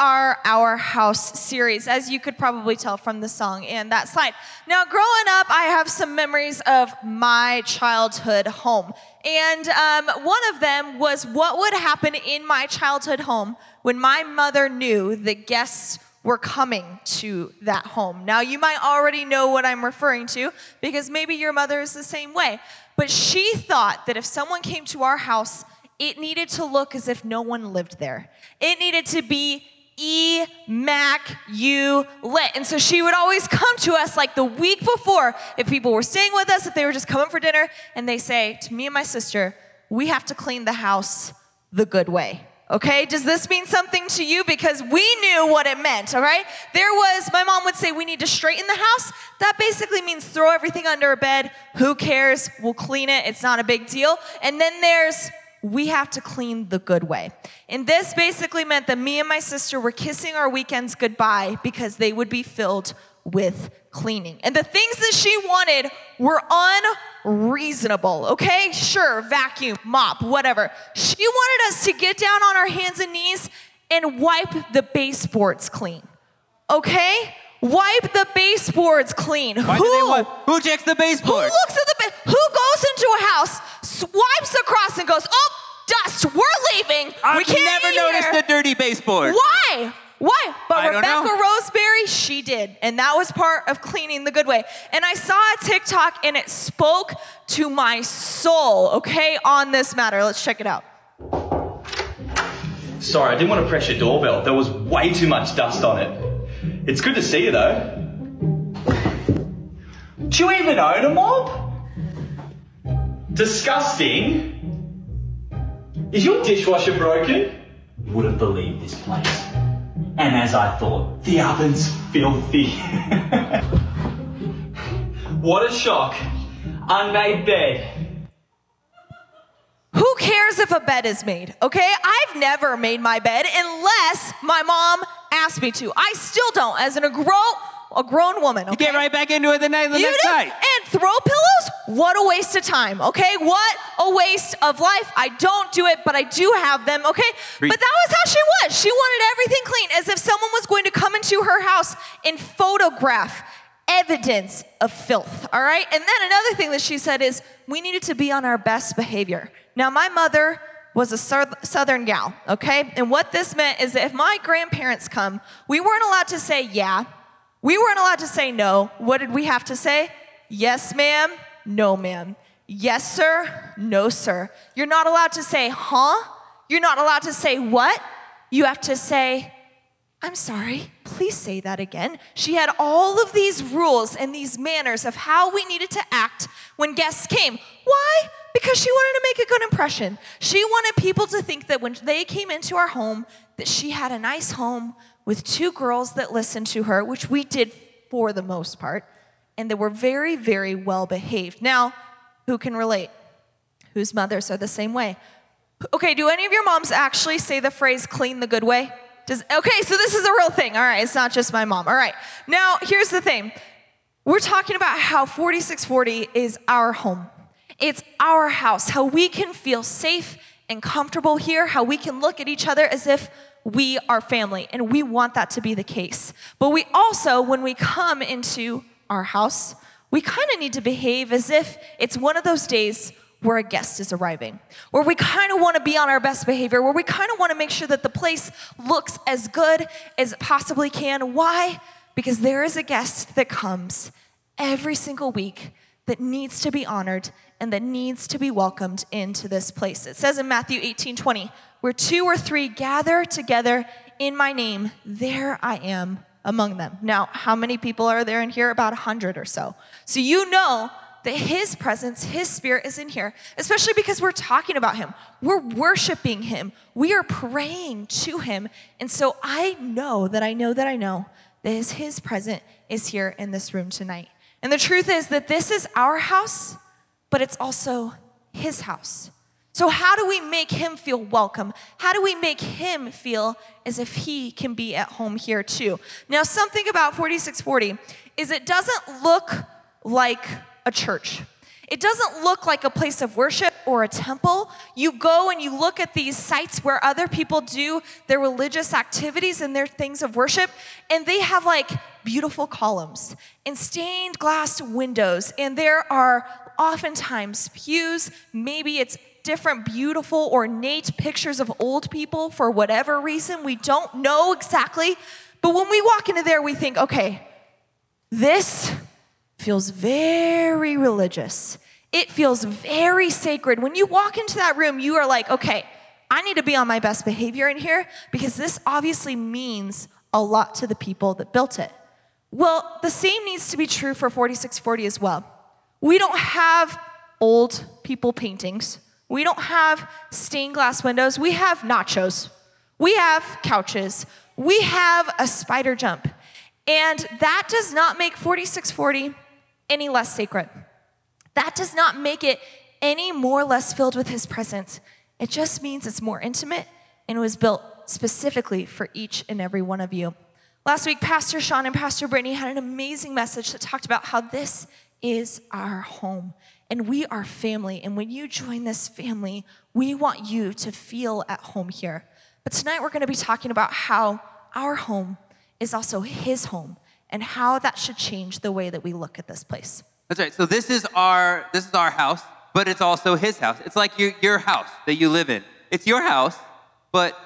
our Our House series, as you could probably tell from the song and that slide. Now, growing up, I have some memories of my childhood home. And um, one of them was what would happen in my childhood home when my mother knew the guests were coming to that home. Now, you might already know what I'm referring to because maybe your mother is the same way. But she thought that if someone came to our house, it needed to look as if no one lived there. It needed to be E Mac U lit. And so she would always come to us like the week before if people were staying with us, if they were just coming for dinner, and they say to me and my sister, We have to clean the house the good way. Okay, does this mean something to you? Because we knew what it meant, all right? There was, my mom would say, we need to straighten the house. That basically means throw everything under a bed. Who cares? We'll clean it. It's not a big deal. And then there's we have to clean the good way. And this basically meant that me and my sister were kissing our weekends goodbye because they would be filled with cleaning. And the things that she wanted were unreasonable, okay? Sure, vacuum, mop, whatever. She wanted us to get down on our hands and knees and wipe the baseboards clean, okay? Wipe the baseboards clean. Why who, do they want, who checks the baseboard? who looks at the ba- who goes into a house, swipes across, and goes, "Oh, dust. We're leaving. we I've can't never eat noticed here." the dirty baseboard. Why? Why? But I Rebecca. Roseberry, she did. And that was part of cleaning the good way. And I saw a TikTok and it spoke to my soul, okay, on this matter. Let's check it out. Sorry, I didn't want to press your doorbell. There was way too much dust on it. It's good to see you though. Do you even own a mop? Disgusting. Is your dishwasher broken? Wouldn't believe this place. And as I thought, the oven's filthy. what a shock. Unmade bed. Who cares if a bed is made, okay? I've never made my bed unless my mom asked me to. I still don't, as an, a, grown, a grown woman, okay? You get right back into it the, night, the You next do. night. And throw pillows? What a waste of time, okay? What a waste of life. I don't do it, but I do have them, okay? But that was how she was. She wanted everything clean, as if someone was going to come into her house and photograph evidence of filth, all right? And then another thing that she said is we needed to be on our best behavior. Now, my mother was a southern gal, okay? And what this meant is that if my grandparents come, we weren't allowed to say yeah. We weren't allowed to say no. What did we have to say? Yes, ma'am. No, ma'am. Yes, sir. No, sir. You're not allowed to say huh. You're not allowed to say what. You have to say, I'm sorry, please say that again. She had all of these rules and these manners of how we needed to act when guests came. Why? Because she wanted to make a good impression. She wanted people to think that when they came into our home that she had a nice home with two girls that listened to her, which we did for the most part, and they were very very well behaved. Now, who can relate? Whose mothers are the same way? Okay, do any of your moms actually say the phrase clean the good way? Does, okay, so this is a real thing. All right, it's not just my mom. All right, now here's the thing we're talking about how 4640 is our home, it's our house, how we can feel safe and comfortable here, how we can look at each other as if we are family, and we want that to be the case. But we also, when we come into our house, we kind of need to behave as if it's one of those days where a guest is arriving, where we kind of want to be on our best behavior, where we kind of want to make sure that the place looks as good as it possibly can. Why? Because there is a guest that comes every single week that needs to be honored and that needs to be welcomed into this place. It says in Matthew 18 20, where two or three gather together in my name, there I am among them. Now, how many people are there in here? About 100 or so. So you know that his presence, his spirit is in here, especially because we're talking about him. We're worshiping him. We are praying to him. And so I know that I know that I know that his, his presence is here in this room tonight. And the truth is that this is our house, but it's also his house. So, how do we make him feel welcome? How do we make him feel as if he can be at home here too? Now, something about 4640 is it doesn't look like a church. It doesn't look like a place of worship or a temple. You go and you look at these sites where other people do their religious activities and their things of worship, and they have like beautiful columns and stained glass windows, and there are oftentimes pews. Maybe it's different, beautiful, ornate pictures of old people for whatever reason. We don't know exactly. But when we walk into there, we think, okay, this feels very religious. It feels very sacred. When you walk into that room, you are like, okay, I need to be on my best behavior in here because this obviously means a lot to the people that built it. Well, the same needs to be true for 4640 as well. We don't have old people paintings. We don't have stained glass windows. We have nachos. We have couches. We have a spider jump. And that does not make 4640 any less sacred. That does not make it any more or less filled with his presence. It just means it's more intimate and it was built specifically for each and every one of you. Last week, Pastor Sean and Pastor Brittany had an amazing message that talked about how this is our home and we are family. And when you join this family, we want you to feel at home here. But tonight, we're going to be talking about how our home is also his home and how that should change the way that we look at this place. That's right. So this is our this is our house, but it's also his house. It's like your your house that you live in. It's your house, but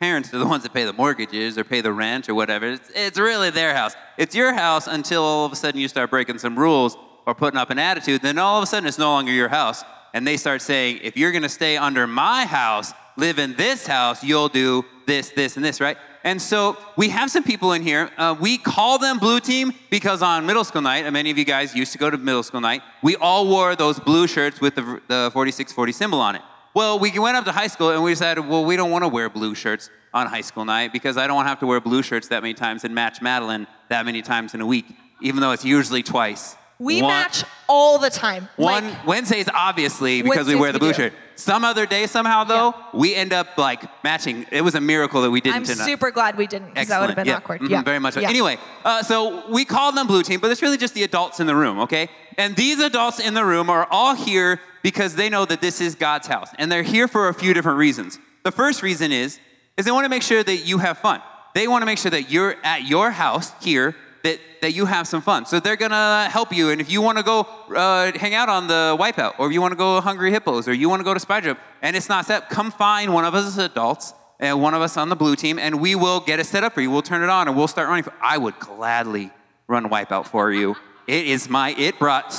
parents are the ones that pay the mortgages or pay the rent or whatever. It's, it's really their house. It's your house until all of a sudden you start breaking some rules or putting up an attitude. Then all of a sudden it's no longer your house, and they start saying, if you're going to stay under my house, live in this house, you'll do this, this, and this, right? And so we have some people in here. Uh, we call them blue team because on middle school night, and many of you guys used to go to middle school night, we all wore those blue shirts with the, the 4640 symbol on it. Well, we went up to high school and we decided, well, we don't want to wear blue shirts on high school night because I don't want to have to wear blue shirts that many times and match Madeline that many times in a week, even though it's usually twice. We One- match all the time. one Like, Wednesdays, obviously, because we wear the blue do. shirt. Some other day, somehow though, we end up like matching. It was a miracle that we didn't. I'm super glad we didn't because that would have been yeah. awkward. Mhm, yeah. Very much so. Yeah. Anyway, uh, so we call them blue team, but it's really just the adults in the room, okay? And these adults in the room are all here because they know that this is God's house. And they're here for a few different reasons. The first reason is, is they want to make sure that you have fun. They want to make sure that you're at your house here, that, that you have some fun. So they're going to help you. And if you want to go uh, hang out on the Wipeout, or if you want to go Hungry Hippos, or you want to go to Spy Jump, and it's not set, come find one of us as adults and one of us on the blue team, and we will get it set up for you. We'll turn it on and we'll start running. I would gladly run Wipeout for you. It is my, it brought,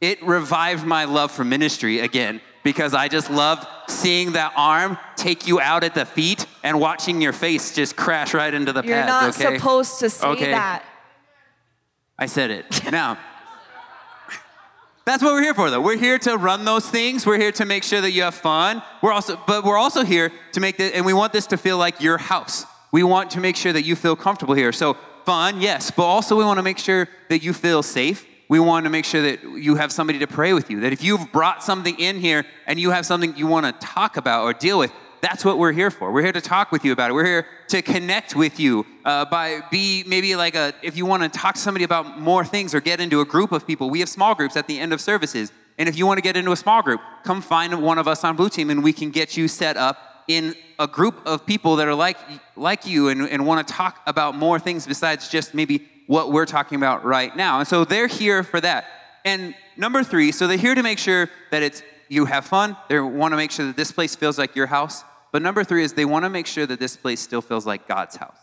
it revived my love for ministry again because I just love seeing that arm take you out at the feet and watching your face just crash right into the You're pads. not okay? supposed to say Okay. that. I said it. Now, that's what we're here for, though. We're here to run those things. We're here to make sure that you have fun. We're also, but we're also here to make this, and we want this to feel like your house. We want to make sure that you feel comfortable here. So fun, yes, but also we want to make sure that you feel safe. We want to make sure that you have somebody to pray with you. That if you've brought something in here and you have something you want to talk about or deal with, that's what we're here for. We're here to talk with you about it. We're here to connect with you uh, by be maybe like a if you want to talk to somebody about more things or get into a group of people. We have small groups at the end of services, and if you want to get into a small group, come find one of us on Blue Team, and we can get you set up in a group of people that are like like you and, and want to talk about more things besides just maybe what we're talking about right now. And so they're here for that. And number three, so they're here to make sure that it's you have fun. They want to make sure that this place feels like your house. But number three is they want to make sure that this place still feels like God's house.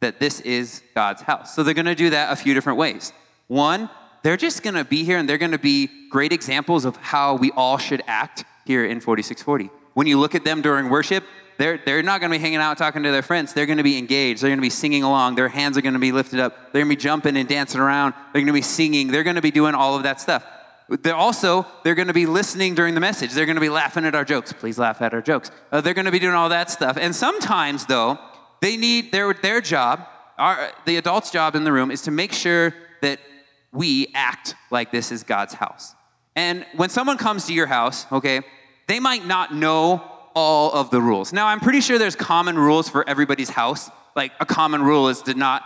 That this is God's house. So they're going to do that a few different ways. One, they're just going to be here and they're going to be great examples of how we all should act here in 4640. When you look at them during worship, they're, they're not going to be hanging out talking to their friends. They're going to be engaged. They're going to be singing along. Their hands are going to be lifted up. They're going to be jumping and dancing around. They're going to be singing. They're going to be doing all of that stuff. They're also they're going to be listening during the message. They're going to be laughing at our jokes. Please laugh at our jokes. Uh, they're going to be doing all that stuff. And sometimes though, they need their their job. Our the adult's job in the room is to make sure that we act like this is God's house. And when someone comes to your house, okay, they might not know all of the rules. Now, I'm pretty sure there's common rules for everybody's house. Like a common rule is to not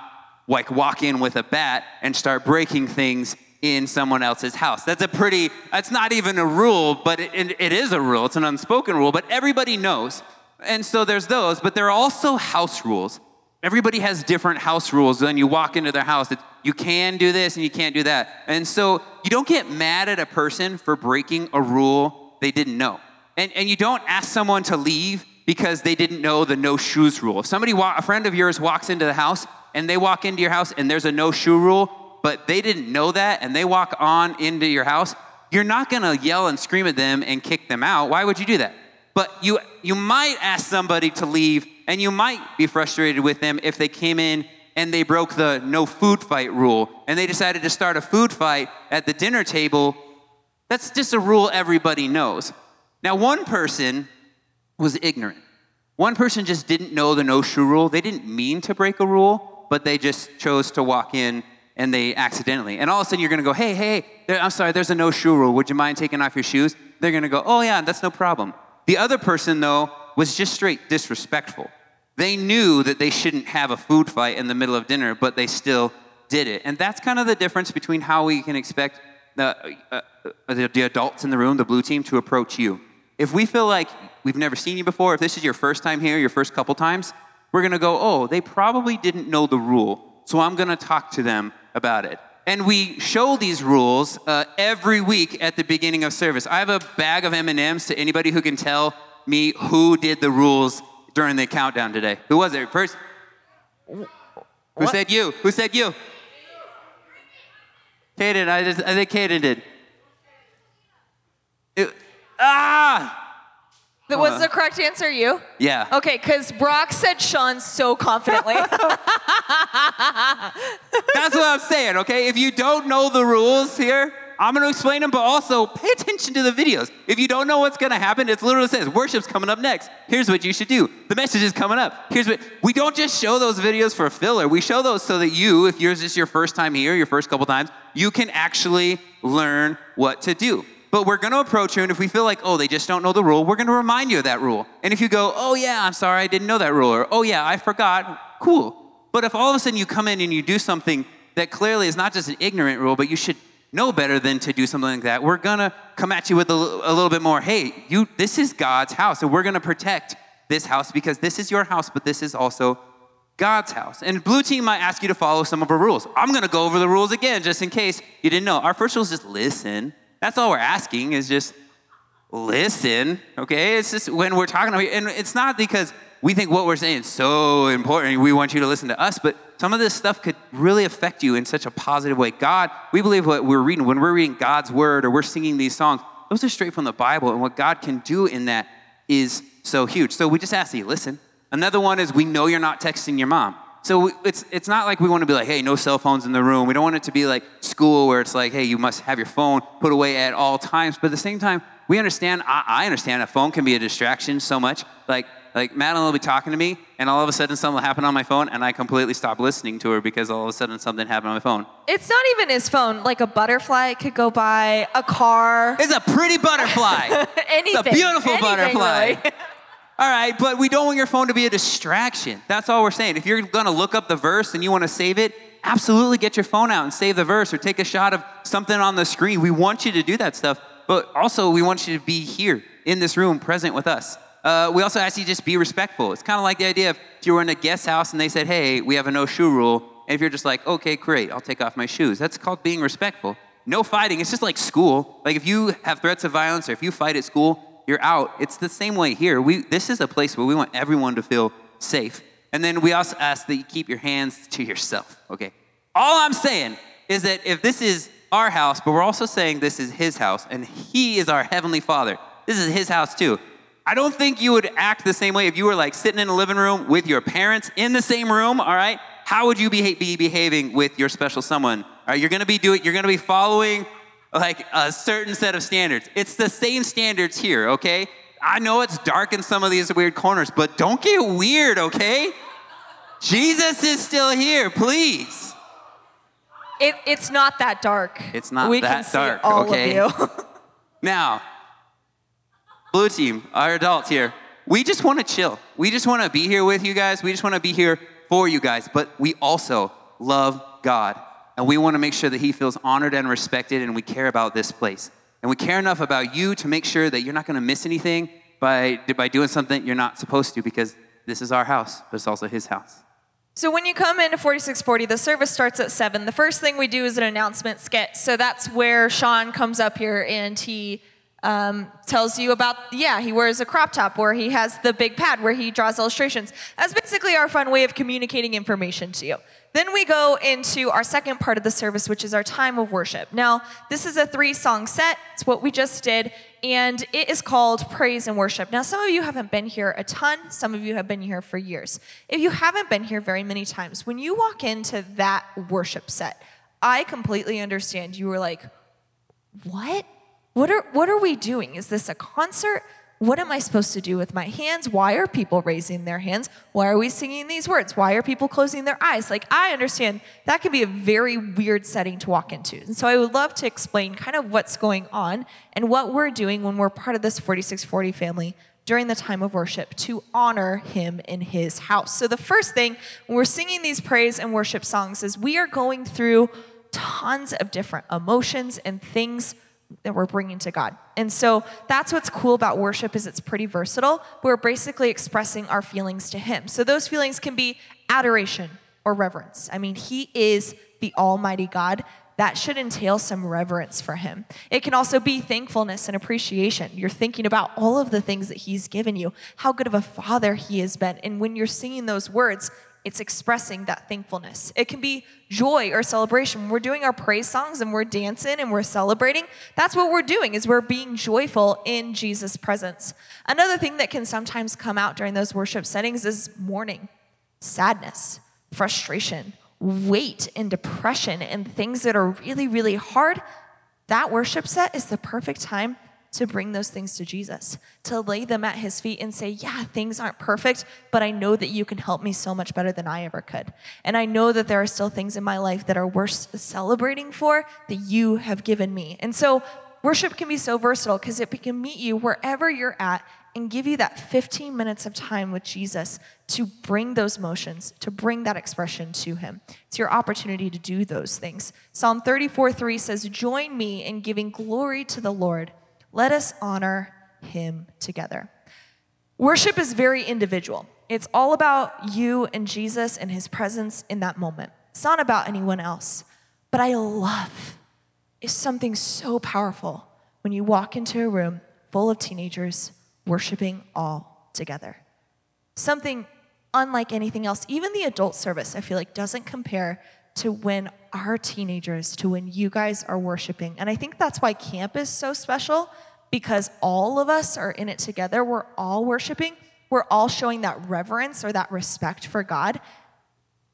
like walk in with a bat and start breaking things in someone else's house. That's a pretty, that's not even a rule, but it, it, is a rule. It's an unspoken rule, but everybody knows. And so there's those, but there are also house rules. Everybody has different house rules. When you walk into their house, you can do this and you can't do that. And so you don't get mad at a person for breaking a rule they didn't know. And, and you don't ask someone to leave because they didn't know the no shoes rule. If somebody, a friend of yours walks into the house and they walk into your house and there's a no shoe rule, but they didn't know that and they walk on into your house, you're not gonna yell and scream at them and kick them out. Why would you do that? But you, you might ask somebody to leave and you might be frustrated with them if they came in and they broke the no food fight rule and they decided to start a food fight at the dinner table. That's just a rule everybody knows. Now, one person was ignorant. One person just didn't know the no shoe rule. They didn't mean to break a rule, but they just chose to walk in and they accidentally. And all of a sudden you're gonna go, hey, hey, there, I'm sorry, there's a no shoe rule. Would you mind taking off your shoes? They're gonna go, oh yeah, that's no problem. The other person, though, was just straight disrespectful. They knew that they shouldn't have a food fight in the middle of dinner, but they still did it. And that's kind of the difference between how we can expect the, uh, the, the adults in the room, the blue team, to approach you. If we feel like we've never seen you before, if this is your first time here, your first couple times, we're gonna go, oh, they probably didn't know the rule, so I'm gonna talk to them about it. And we show these rules uh, every week at the beginning of service. I have a bag of M&Ms to anybody who can tell me who did the rules during the countdown today. Who was it? First, who What? said you? Who said you? Caden, I, just, I think Caden did. It- ah! That was the correct answer, you? Yeah. Okay, because Brock said Sean so confidently. That's what I'm saying, okay? If you don't know the rules here, I'm gonna explain them, but also pay attention to the videos. If you don't know what's gonna happen, it literally says worship's coming up next. Here's what you should do. The message is coming up. Here's what we don't just show those videos for filler. We show those so that you, if yours is your first time here, your first couple times, you can actually learn what to do. But we're gonna approach you, and if we feel like, oh, they just don't know the rule, we're gonna remind you of that rule. And if you go, oh yeah, I'm sorry, I didn't know that rule, or oh yeah, I forgot, cool. But if all of a sudden you come in and you do something that clearly is not just an ignorant rule, but you should know better than to do something like that, we're gonna come at you with a, a little bit more. Hey, you, this is God's house, and we're gonna protect this house because this is your house, but this is also God's house. And blue team might ask you to follow some of our rules. I'm gonna go over the rules again just in case you didn't know. Our first rule is just listen. That's all we're asking is just listen, okay? It's just when we're talking, and it's not because we think what we're saying is so important, we want you to listen to us, but some of this stuff could really affect you in such a positive way. God, we believe what we're reading, when we're reading God's word or we're singing these songs, those are straight from the Bible, and what God can do in that is so huge. So we just ask that you listen. Another one is we know you're not texting your mom. So we- it's, it's not like we want to be like, hey, no cell phones in the room. We don't want it to be like school where it's like, hey, you must have your phone put away at all times. But at the same time, we understand, I, I understand a phone can be a distraction so much. Like, like Madeline will be talking to me, and all of a sudden something will happen on my phone, and I completely stop listening to her because all of a sudden something happened on my phone. it's not even his phone. Like a butterfly could go by, a car, It's a pretty butterfly. anything. It's a beautiful Anything, butterfly. really. All right, but we don't want your phone to be a distraction. That's all we're saying. If you're gonna look up the verse and you wanna save it, absolutely get your phone out and save the verse or take a shot of something on the screen. We want you to do that stuff, but also we want you to be here in this room present with us. Uh, we also ask you to just be respectful. It's kind of like the idea of if you were in a guest house and they said, hey, we have a no shoe rule, and if you're just like, okay, great, I'll take off my shoes. That's called being respectful. No fighting. It's just like school. Like if you have threats of violence or if you fight at school, you're out. It's the same way here. We, this is a place where we want everyone to feel safe. And then we also ask that you keep your hands to yourself, okay? All I'm saying is that if this is our house, but we're also saying this is his house, and he is our heavenly father, this is his house too. I don't think you would act the same way if you were like sitting in a living room with your parents in the same room, all right? How would you be, be behaving with your special someone? All right, you're gonna be doing, you're gonna be following like a certain set of standards. It's the same standards here, okay? I know it's dark in some of these weird corners, but don't get weird, okay? Jesus is still here, please. It, it's not that dark. It's not we that can dark, okay? Now, blue team, our adults here, we just want to chill. We just want to be here with you guys. We just want to be here for you guys. But we also love God. And we want to make sure that he feels honored and respected, and we care about this place. And we care enough about you to make sure that you're not going to miss anything by, by doing something you're not supposed to because this is our house, but it's also his house. So when you come into 4640, the service starts at 7. The first thing we do is an announcement skit. So that's where Sean comes up here and he um, tells you about, yeah, he wears a crop top where he has the big pad where he draws illustrations. That's basically our fun way of communicating information to you. Then we go into our second part of the service, which is our time of worship. Now, this is a three song set. It's what we just did, and it is called Praise and Worship. Now, some of you haven't been here a ton, some of you have been here for years. If you haven't been here very many times, when you walk into that worship set, I completely understand. You were like, what? What are, what are we doing? Is this a concert? What am I supposed to do with my hands? Why are people raising their hands? Why are we singing these words? Why are people closing their eyes? Like, I understand that can be a very weird setting to walk into. And so I would love to explain kind of what's going on and what we're doing when we're part of this 4640 family during the time of worship to honor him in his house. So the first thing when we're singing these praise and worship songs is we are going through tons of different emotions and things that we're bringing to God. And so that's what's cool about worship is it's pretty versatile. We're basically expressing our feelings to him. So those feelings can be adoration or reverence. I mean, he is the almighty God. That should entail some reverence for him. It can also be thankfulness and appreciation. You're thinking about all of the things that he's given you, how good of a father he has been. And when you're singing those words, it's expressing that thankfulness. It can be joy or celebration. We're doing our praise songs and we're dancing and we're celebrating, that's what we're doing is we're being joyful in Jesus' presence. Another thing that can sometimes come out during those worship settings is mourning, sadness, frustration, weight and depression and things that are really really hard. That worship set is the perfect time to bring those things to Jesus, to lay them at his feet and say, Yeah, things aren't perfect, but I know that you can help me so much better than I ever could. And I know that there are still things in my life that are worth celebrating for that you have given me. And so worship can be so versatile because it can meet you wherever you're at and give you that 15 minutes of time with Jesus to bring those motions, to bring that expression to Him. It's your opportunity to do those things. Psalm 34 3 says, Join me in giving glory to the Lord let us honor him together. Worship is very individual. It's all about you and Jesus and his presence in that moment. It's not about anyone else. But I love is something so powerful when you walk into a room full of teenagers worshiping all together. Something unlike anything else. Even the adult service, I feel like, doesn't compare to when our teenagers, to when you guys are worshiping. And I think that's why camp is so special because all of us are in it together. We're all worshiping. We're all showing that reverence or that respect for God.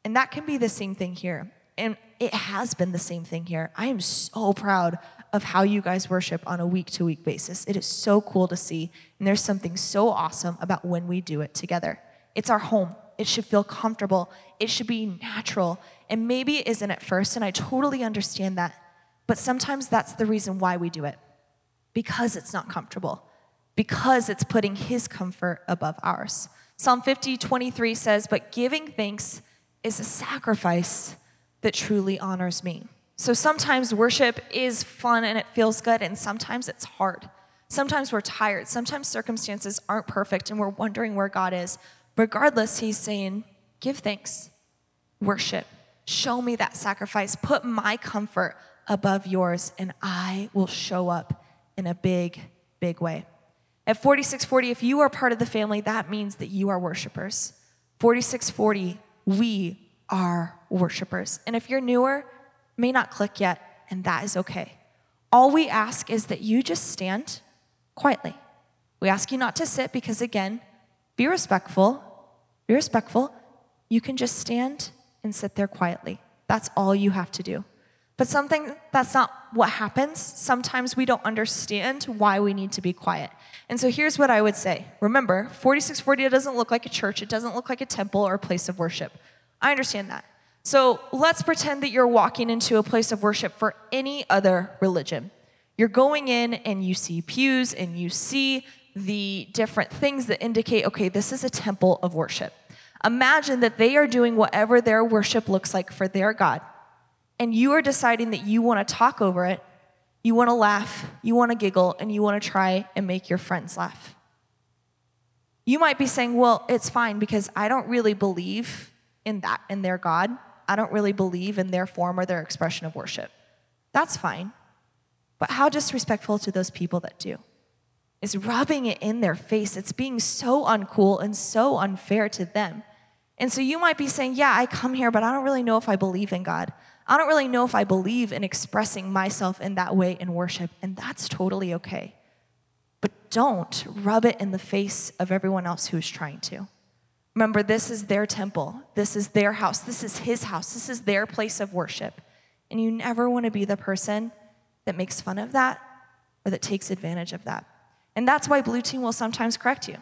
And that can be the same thing here. And it has been the same thing here. I am so proud of how you guys worship on a week to week basis. It is so cool to see. And there's something so awesome about when we do it together. It's our home. It should feel comfortable. It should be natural. And maybe it isn't at first, and I totally understand that. But sometimes that's the reason why we do it because it's not comfortable, because it's putting His comfort above ours. Psalm 50, 23 says, But giving thanks is a sacrifice that truly honors me. So sometimes worship is fun and it feels good, and sometimes it's hard. Sometimes we're tired. Sometimes circumstances aren't perfect and we're wondering where God is. Regardless, He's saying, Give thanks, worship, show me that sacrifice, put my comfort above yours, and I will show up in a big, big way. At 4640, if you are part of the family, that means that you are worshipers. 4640, we are worshipers. And if you're newer, may not click yet, and that is okay. All we ask is that you just stand quietly. We ask you not to sit because, again, be respectful. Be respectful. You can just stand and sit there quietly. That's all you have to do. But something that's not what happens. Sometimes we don't understand why we need to be quiet. And so here's what I would say. Remember, 4640 doesn't look like a church, it doesn't look like a temple or a place of worship. I understand that. So let's pretend that you're walking into a place of worship for any other religion. You're going in and you see pews and you see the different things that indicate, okay, this is a temple of worship. Imagine that they are doing whatever their worship looks like for their God and you are deciding that you want to talk over it, you want to laugh, you want to giggle, and you want to try and make your friends laugh. You might be saying, Well, it's fine because I don't really believe in that, in their God. I don't really believe in their form or their expression of worship. That's fine. But how disrespectful to those people that do? It's rubbing it in their face. It's being so uncool and so unfair to them. And so you might be saying, Yeah, I come here, but I don't really know if I believe in God. I don't really know if I believe in expressing myself in that way in worship. And that's totally okay. But don't rub it in the face of everyone else who's trying to. Remember, this is their temple. This is their house. This is his house. This is their place of worship. And you never want to be the person that makes fun of that or that takes advantage of that. And that's why Blue Team will sometimes correct you.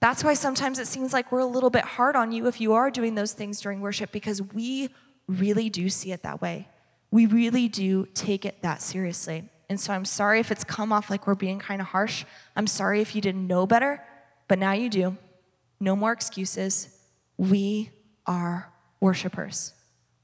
That's why sometimes it seems like we're a little bit hard on you if you are doing those things during worship because we really do see it that way. We really do take it that seriously. And so I'm sorry if it's come off like we're being kind of harsh. I'm sorry if you didn't know better, but now you do. No more excuses. We are worshipers.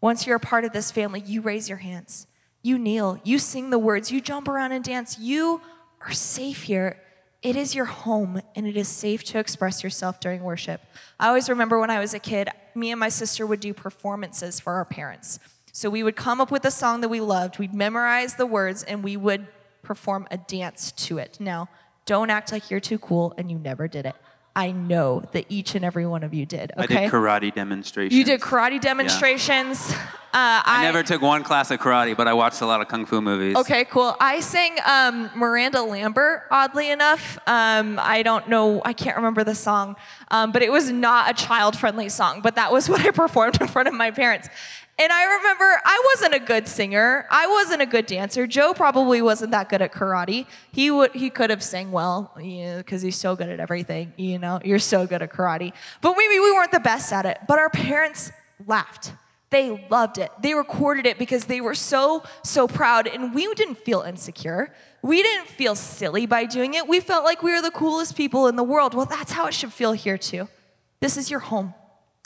Once you're a part of this family, you raise your hands, you kneel, you sing the words, you jump around and dance. You are safe here. It is your home and it is safe to express yourself during worship. I always remember when I was a kid, me and my sister would do performances for our parents. So we would come up with a song that we loved, we'd memorize the words, and we would perform a dance to it. Now, don't act like you're too cool and you never did it. I know that each and every one of you did. Okay? I did karate demonstrations. You did karate demonstrations. Yeah. Uh, I, I, never took one class of karate, but I watched a lot of kung fu movies. Okay, cool. I sang um, Miranda Lambert, oddly enough. Um, I don't know, I can't remember the song, um, but it was not a child friendly song, but that was what I performed in front of my parents. And I remember I wasn't a good singer. I wasn't a good dancer. Joe probably wasn't that good at karate. He would he could have sang well, because he's so good at everything. You know, you're so good at karate. But maybe we weren't the best at it. But our parents laughed. They loved it. They recorded it because they were so so proud, and we didn't feel insecure. We didn't feel silly by doing it. We felt like we were the coolest people in the world. Well, that's how it should feel here too. This is your home.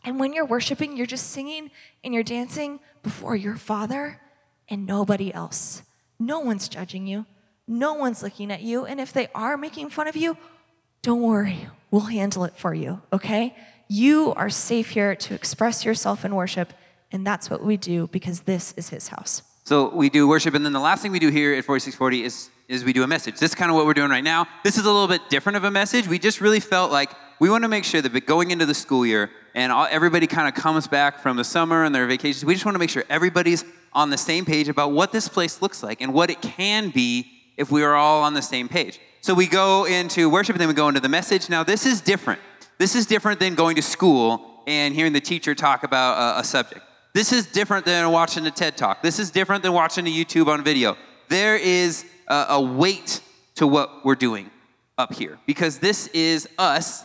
And when you're worshiping, you're just singing and you're dancing before your Father and nobody else. No one's judging you, no one's looking at you. And if they are making fun of you, don't worry, we'll handle it for you, okay? You are safe here to express yourself in worship, and that's what we do because this is His house. So we do worship, and then the last thing we do here at 4640 is, is we do a message. This is kind of what we're doing right now. This is a little bit different of a message. We just really felt like we want to make sure that going into the school year and all, everybody kind of comes back from the summer and their vacations, we just want to make sure everybody's on the same page about what this place looks like and what it can be if we are all on the same page. So we go into worship and then we go into the message. Now, this is different. This is different than going to school and hearing the teacher talk about a, a subject. This is different than watching a TED talk. This is different than watching a YouTube on video. There is a, a weight to what we're doing up here because this is us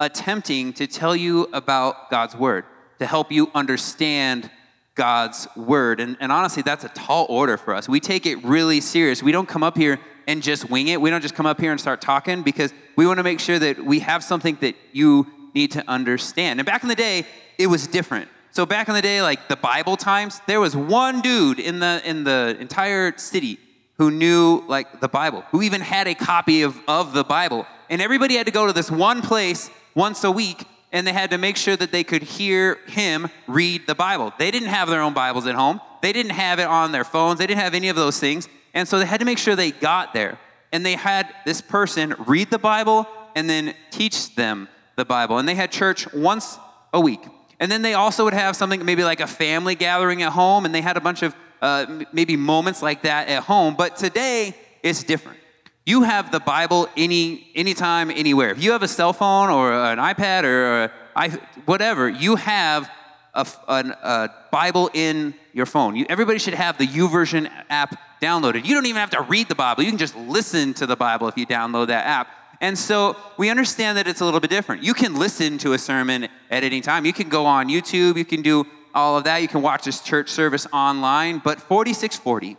attempting to tell you about God's word, to help you understand God's word. And, and honestly, that's a tall order for us. We take it really serious. We don't come up here and just wing it. We don't just come up here and start talking because we want to make sure that we have something that you need to understand. And back in the day, it was different. So back in the day, like the Bible times, there was one dude in the in the entire city who knew like the Bible, who even had a copy of, of the Bible. And everybody had to go to this one place once a week and they had to make sure that they could hear him read the Bible. They didn't have their own Bibles at home, they didn't have it on their phones, they didn't have any of those things. And so they had to make sure they got there. And they had this person read the Bible and then teach them the Bible. And they had church once a week. And then they also would have something maybe like a family gathering at home, and they had a bunch of uh, maybe moments like that at home. But today, it's different. You have the Bible any anytime, anywhere. If you have a cell phone or an iPad or whatever, you have a, a, a, Bible in your phone. You, everybody should have the YouVersion app downloaded. You don't even have to read the Bible. You can just listen to the Bible if you download that app. And so we understand that it's a little bit different. You can listen to a sermon at any time. You can go on YouTube. You can do all of that. You can watch this church service online. But 4640,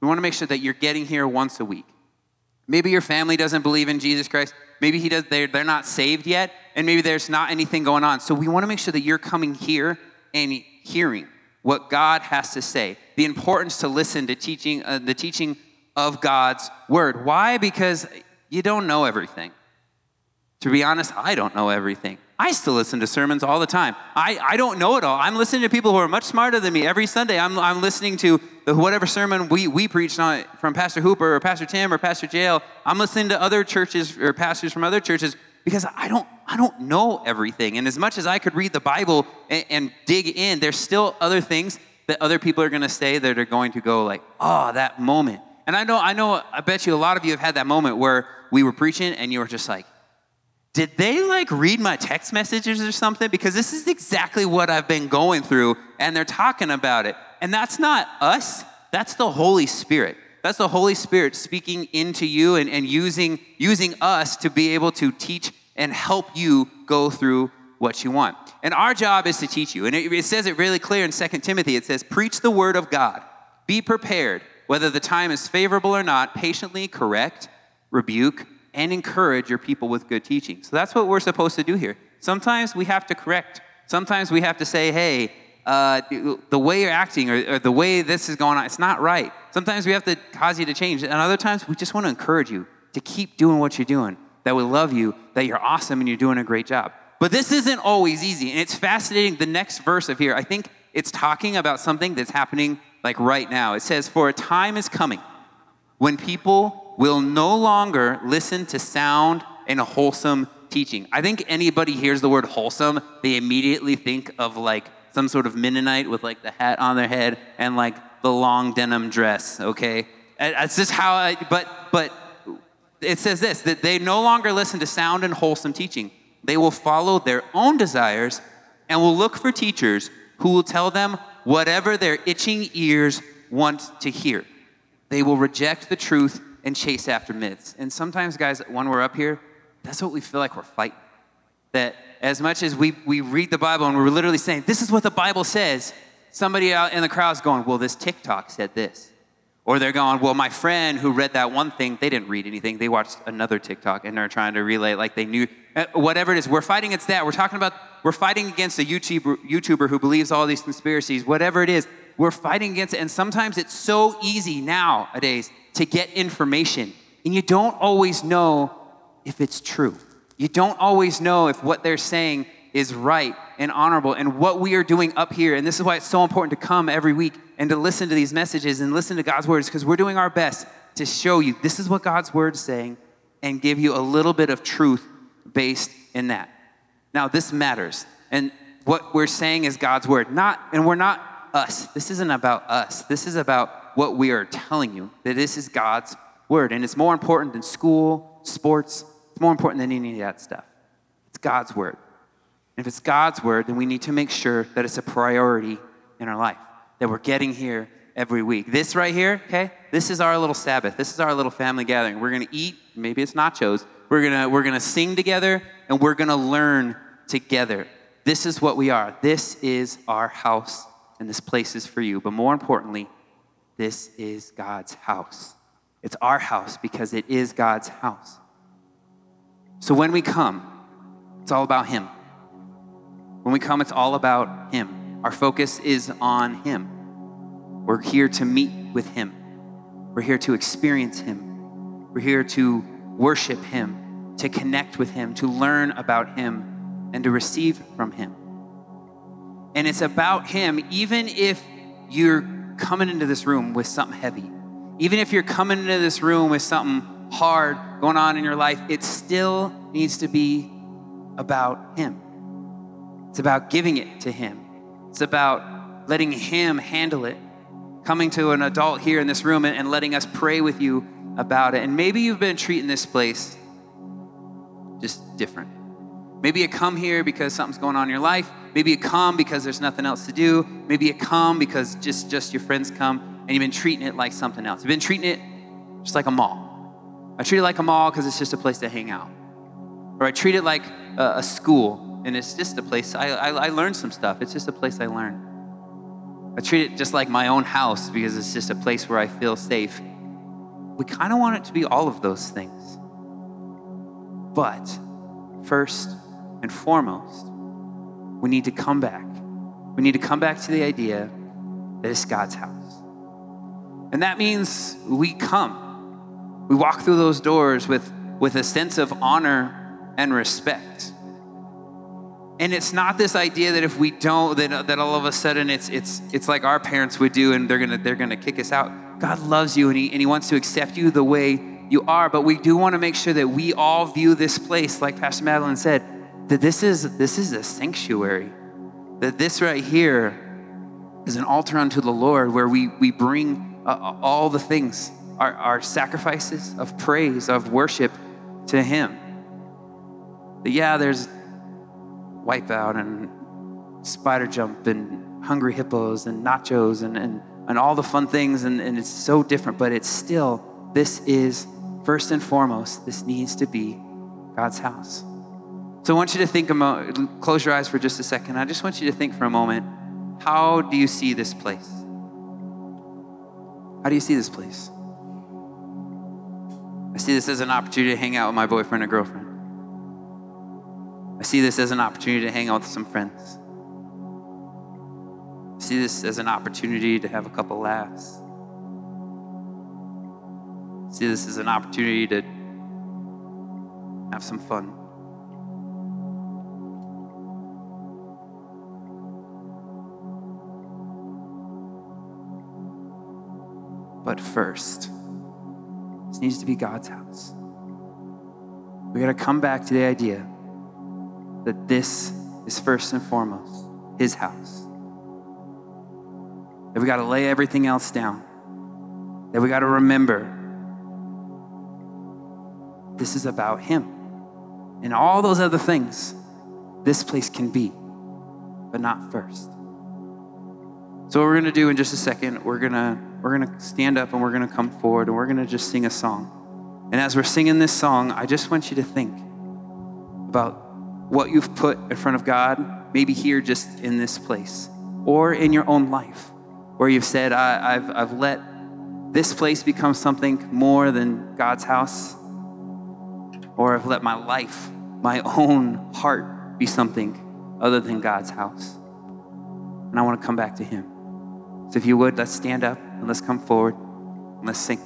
we want to make sure that you're getting here once a week. Maybe your family doesn't believe in Jesus Christ. Maybe he does, they're, they're not saved yet, and maybe there's not anything going on. So we want to make sure that you're coming here and hearing. what God has to say, the importance to listen to teaching, uh, the teaching of God's word. Why? Because you don't know everything. To be honest, I don't know everything. I still listen to sermons all the time. I, I don't know it all. I'm listening to people who are much smarter than me every Sunday. I'm, I'm listening to the, whatever sermon we, we preached on from Pastor Hooper or Pastor Tim or Pastor Jail. I'm listening to other churches or pastors from other churches because I don't, I don't know everything. And as much as I could read the Bible and, and dig in, there's still other things that other people are going to say that are going to go like, oh, that moment. And I know, I know, I bet you a lot of you have had that moment where we were preaching and you were just like, did they like read my text messages or something? Because this is exactly what I've been going through, and they're talking about it. And that's not us, that's the Holy Spirit. That's the Holy Spirit speaking into you and, and using, using us to be able to teach and help you go through what you want. And our job is to teach you. And it, it says it really clear in 2 Timothy it says, Preach the word of God. Be prepared, whether the time is favorable or not, patiently correct, rebuke, and encourage your people with good teaching. So that's what we're supposed to do here. Sometimes we have to correct. Sometimes we have to say, hey, uh, the way you're acting or, or, the way this is going on, it's not right. Sometimes we have to cause you to change. And other times we just want to encourage you to keep doing what you're doing, that we love you, that you're awesome and you're doing a great job. But this isn't always easy. And it's fascinating. The next verse of here, I think it's talking about something that's happening like right now. It says, For a time is coming when people will no longer listen to sound and wholesome teaching. I think anybody hears the word wholesome, they immediately think of like some sort of Mennonite with like the hat on their head and like the long denim dress, okay? That's just how I, but, but it says this that they no longer listen to sound and wholesome teaching. They will follow their own desires and will look for teachers who will tell them whatever their itching ears want to hear. They will reject the truth and chase after myths. And sometimes, guys, when we're up here, that's what we feel like we're fighting. That as much as we, we read the Bible and we're literally saying, this is what the Bible says, somebody out in the crowd's going, well, this TikTok said this. Or they're going, well, my friend who read that one thing, they didn't read anything. They watched another TikTok and they're trying to relay like they knew. Uh, whatever it is, we're fighting against that. We're talking about, we're fighting against a YouTuber, YouTuber who believes all these conspiracies. Whatever it is, we're fighting against it. And sometimes it's so easy nowadays to get information, and you don't always know if it's true. You don't always know if what they're saying is right and honorable. And what we are doing up here, and this is why it's so important to come every week and to listen to these messages and listen to God's words, because we're doing our best to show you this is what God's word is saying and give you a little bit of truth based in that. Now, this matters. And what we're saying is God's word. Not, and we're not us. This isn't about us. This is about what we are telling you, that this is God's word. And it's more important than school, sports, it's more important than any of that stuff. It's God's word. And if it's God's word, then we need to make sure that it's a priority in our life, that we're getting here every week. This right here, okay, this is our little Sabbath. This is our little family gathering. We're gonna eat, maybe it's nachos. We're gonna, we're gonna sing together and we're gonna learn together. This is what we are. This is our house, and this place is for you. But more importantly, this is God's house. It's our house because it is God's house. So when we come, it's all about Him. When we come, it's all about Him. Our focus is on Him. We're here to meet with Him. We're here to experience Him. We're here to worship Him, to connect with Him, to learn about Him, and to receive from Him. And it's about Him, even if you're coming into this room with something heavy, even if you're coming into this room with something hard going on in your life, it still needs to be about Him. It's about giving it to Him. It's about letting Him handle it. Coming to an adult here in this room and letting us pray with you about it. And maybe you've been treating this place just different. Maybe you come here because something's going on in your life. Maybe you come because there's nothing else to do. Maybe you come because just, just your friends come and you've been treating it like something else. You've been treating it just like a mall. I treat it like a mall because it's just a place to hang out. Or I treat it like a, a school and it's just a place I, I, I learn some stuff. It's just a place I learn. I treat it just like my own house because it's just a place where I feel safe. We kind of want it to be all of those things. But first and foremost, we need to come back. We need to come back to the idea that it's God's house. And that means we come. We walk through those doors with, with a sense of honor and respect. And it's not this idea that if we don't, that, that all of a sudden it's, it's, it's like our parents would do and they're gonna, they're gonna kick us out. God loves you and he, and he wants to accept you the way you are, but we do wanna make sure that we all view this place, like Pastor Madeline said, that this is, this is a sanctuary. That this right here is an altar unto the Lord where we, we bring uh, all the things, our, our sacrifices of praise, of worship to Him. But yeah, there's Wipeout and Spider Jump and Hungry Hippos and Nachos and, and, and all the fun things, and, and it's so different, but it's still, this is first and foremost, this needs to be God's house. So I want you to think, a mo- close your eyes for just a second. I just want you to think for a moment how do you see this place? How do you see this place? I see this as an opportunity to hang out with my boyfriend or girlfriend. I see this as an opportunity to hang out with some friends. I see this as an opportunity to have a couple laughs. I see this as an opportunity to have some fun. But first, this needs to be God's house. We got to come back to the idea that this is first and foremost his house. That we got to lay everything else down. That we got to remember this is about him. And all those other things this place can be, but not first. So what we're to do in just a second, we're to we're to stand up and we're to come forward and we're to just sing a song. And as we're singing this song, I just want you to think about what you've put in front of God, maybe here just in this place, or in your own life, where you've said, I, have I've let this place become something more than God's house, or I've let my life, my own heart, be something other than God's house. And I want to come back to Him. So if you would, let's stand up and let's come forward and let's sing.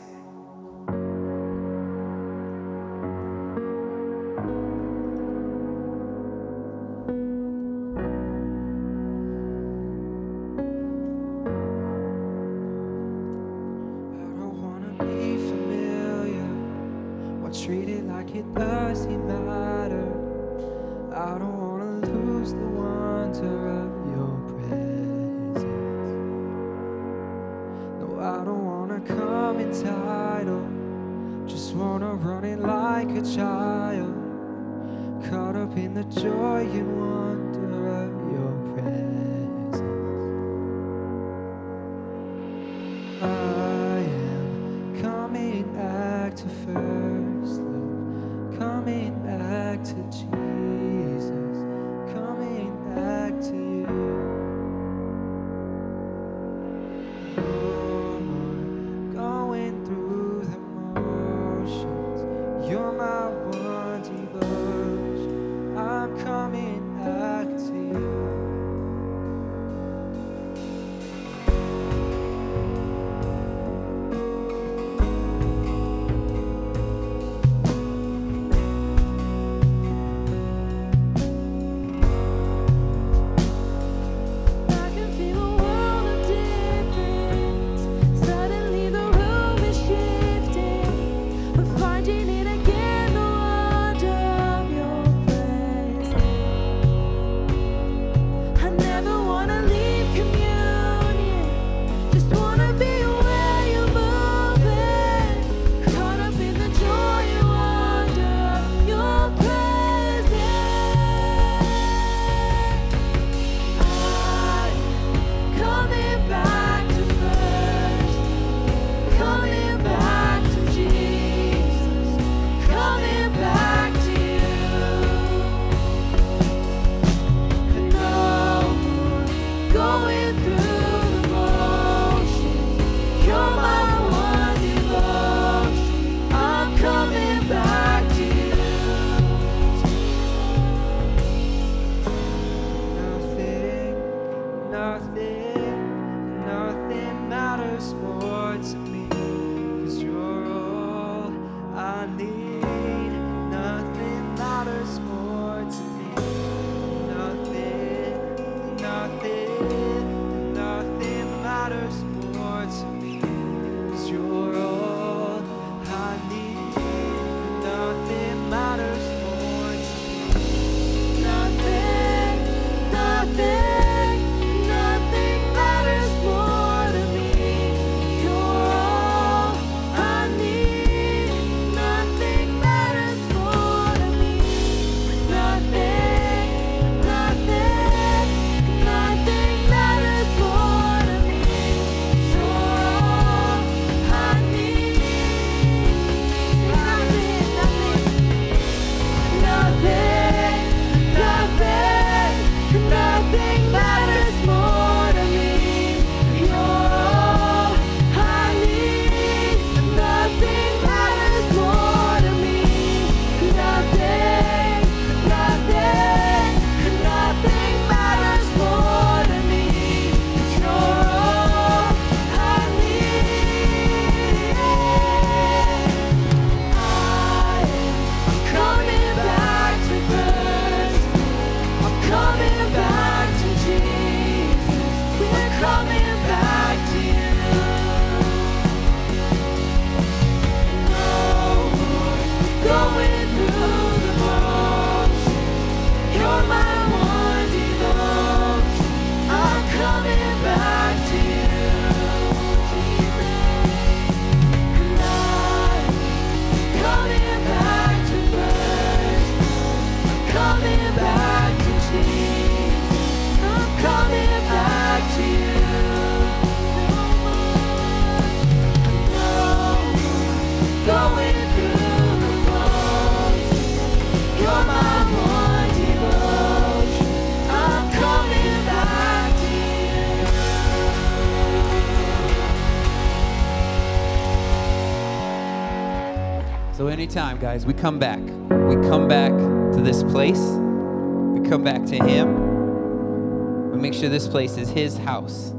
So anytime, guys, we come back. We come back to this place. We come back to Him. We make sure this place is His house.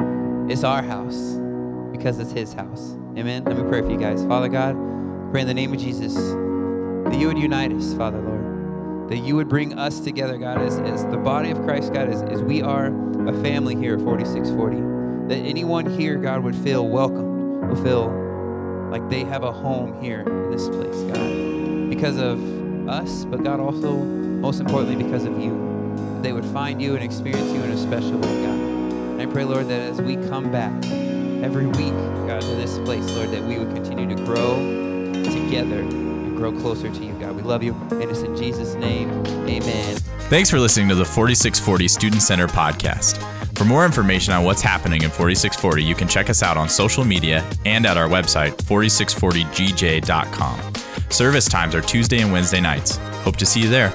It's our house because it's His house. Amen. Let me pray for you guys. Father God, pray in the name of Jesus that you would unite us, Father Lord. That you would bring us together, God, as, as the body of Christ, God, as, as we are a family here at 4640. That anyone here, God, would feel welcomed, would feel like they have a home here in this place, God, because of us, but God also, most importantly, because of you. They would find you and experience you in a special way, God. And I pray, Lord, that as we come back every week, God, to this place, Lord, that we would continue to grow together and grow closer to you, God. We love you, and it's in Jesus' name, amen. Thanks for listening to the 4640 Student Center podcast. For more information on what's happening in 4640, you can check us out on social media and at our website, 4640gj.com. Service times are Tuesday and Wednesday nights. Hope to see you there.